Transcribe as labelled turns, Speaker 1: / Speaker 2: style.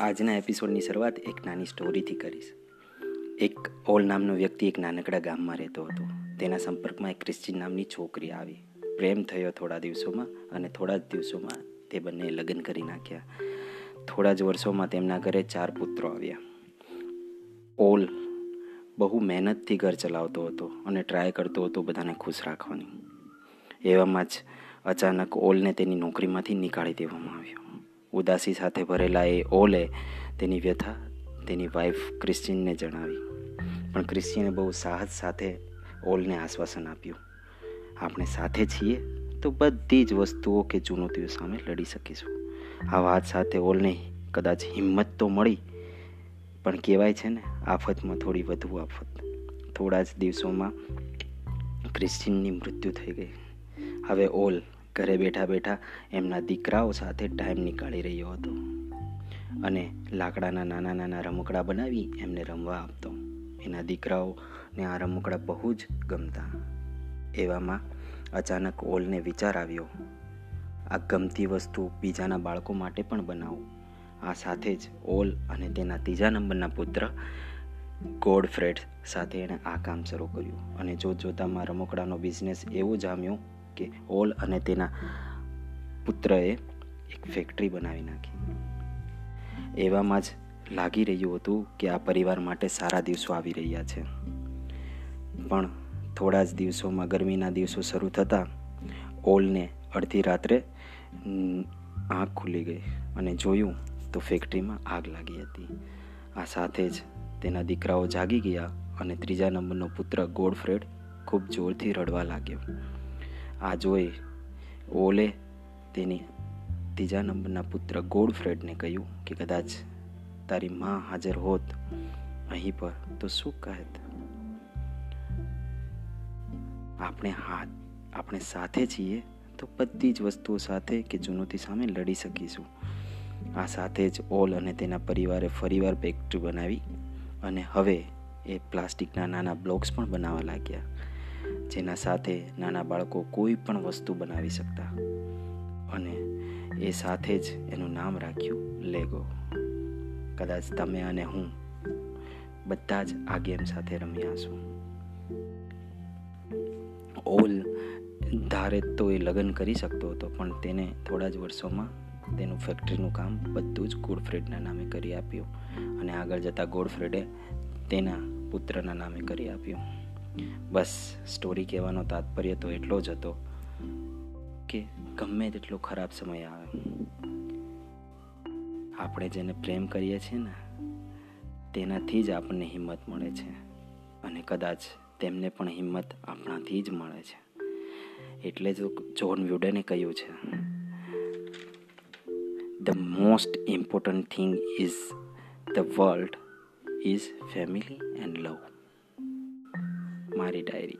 Speaker 1: આજના એપિસોડની શરૂઆત એક નાની સ્ટોરીથી કરીશ. એક ઓલ નામનો વ્યક્તિ એક નાનકડા ગામમાં રહેતો હતો. તેના સંપર્કમાં એક ક્રિશ્ચિન નામની છોકરી આવી. પ્રેમ થયો થોડા દિવસોમાં અને થોડા જ દિવસોમાં તે બંને લગ્ન કરી નાખ્યા. થોડા જ વર્ષોમાં તેમના ઘરે ચાર પુત્રો આવ્યા. ઓલ બહુ મહેનતથી ઘર ચલાવતો હતો અને ટ્રાય કરતો હતો બધાને ખુશ રાખવાની. એવામાં જ અચાનક ઓલને તેની નોકરીમાંથી નીકાળી દેવામાં આવ્યો. ઉદાસી સાથે ભરેલા એ ઓલે તેની વ્યથા તેની વાઈફ ક્રિશ્ચિનને જણાવી. પણ ક્રિશ્ચિને બહુ સાહસ સાથે ઓલને આશ્વાસન આપ્યું. આપણે સાથે છીએ તો બધી જ વસ્તુઓ કે ચુનૌતીઓ સામે લડી શકીશું. આ વાત સાથે ઓલને કદાચ હિંમત તો મળી, પણ કહેવાય છે ને, આફતમાં થોડી વધુ આફત. થોડા જ દિવસોમાં ક્રિશ્ચિનની મૃત્યુ થઈ ગઈ. હવે ઓલ ઘરે બેઠા બેઠા એમના દીકરાઓ સાથે ટાઈમ નીકાળી રહ્યો હતો. અને લાકડાના નાના નાના રમકડા બનાવી એમને રમવા આપતો. એના દીકરાઓને આ રમકડા બહુ જ ગમતા. એવામાં અચાનક ઓલને વિચાર આવ્યો, આ ગમતી વસ્તુ બીજાના બાળકો માટે પણ બનાવું. આ સાથે જ ઓલ અને તેના ત્રીજા નંબરના પુત્ર ગોડફ્રેડ સાથે એણે આ કામ શરૂ કર્યું. અને જોત જોતામાં રમકડાનો બિઝનેસ એવો જામ્યો કે ઓલ અને તેના પુત્રએ એક ફેક્ટરી બનાવી નાખી. એવામાં જ લાગી રહ્યું હતું કે આ પરિવાર માટે સારા દિવસો આવી રહ્યા છે. પણ થોડા જ દિવસોમાં ગરમીના દિવસો શરૂ થતાં ઓલને અડધી રાત્રે આંખ ખુલી ગઈ અને જોયું તો ફેક્ટરીમાં આગ લાગી હતી. આ સાથે જ તેના દીકરાઓ જાગી ગયા અને ત્રીજા નંબરનો પુત્ર ગોડફ્રેડ ખૂબ જોરથી રડવા લાગ્યો. આ જોઈ ઓલે તેની ત્રીજા નંબરના પુત્ર ગોડફ્રેડને કહ્યું કે કદાચ તારી માં હાજર હોત અહીં પર તો શું કહેત? આપણે હાથ આપણે સાથે છીએ તો બધી જ વસ્તુઓ સાથે કે ચુનૌતી સામે લડી શકીશું. આ સાથે જ ઓલ અને તેના પરિવારે ફરીવાર ફેક્ટરી બનાવી અને હવે એ પ્લાસ્ટિકના નાના બ્લોક્સ પણ બનાવવા લાગ્યા. જેના સાથે નાના બાળકો કોઈ પણ વસ્તુ બનાવી શકતા. અને એ સાથે જ એનું નામ રાખ્યું લેગો કદાચ તમે અને હું બધા જ આ ગેમ સાથે રમ્યા છું ઓલ ધારે તો એ લગ્ન કરી શકતો હતો, પણ તેને થોડા જ વર્ષોમાં તેનું ફેક્ટરીનું કામ બધું જ ગોડફ્રેડના નામે કરી આપ્યું. અને આગળ જતાં ગોડફ્રેડે તેના પુત્રના નામે કરી આપ્યું. બસ સ્ટોરી કહેવાનો તાત્પર્ય તો એટલો જ હતો કે ગમે તેટલો ખરાબ સમય આવે. આપણે જેને પ્રેમ કરીએ છીએ ને, તેનાથી જ આપણને હિંમત મળે છે અને કદાચ તેમને પણ હિંમત આપણાથી જ મળે છે. એટલે જ જોન વ્યુડને કહ્યું છે the most important thing is the world is family and love हमारी डायरी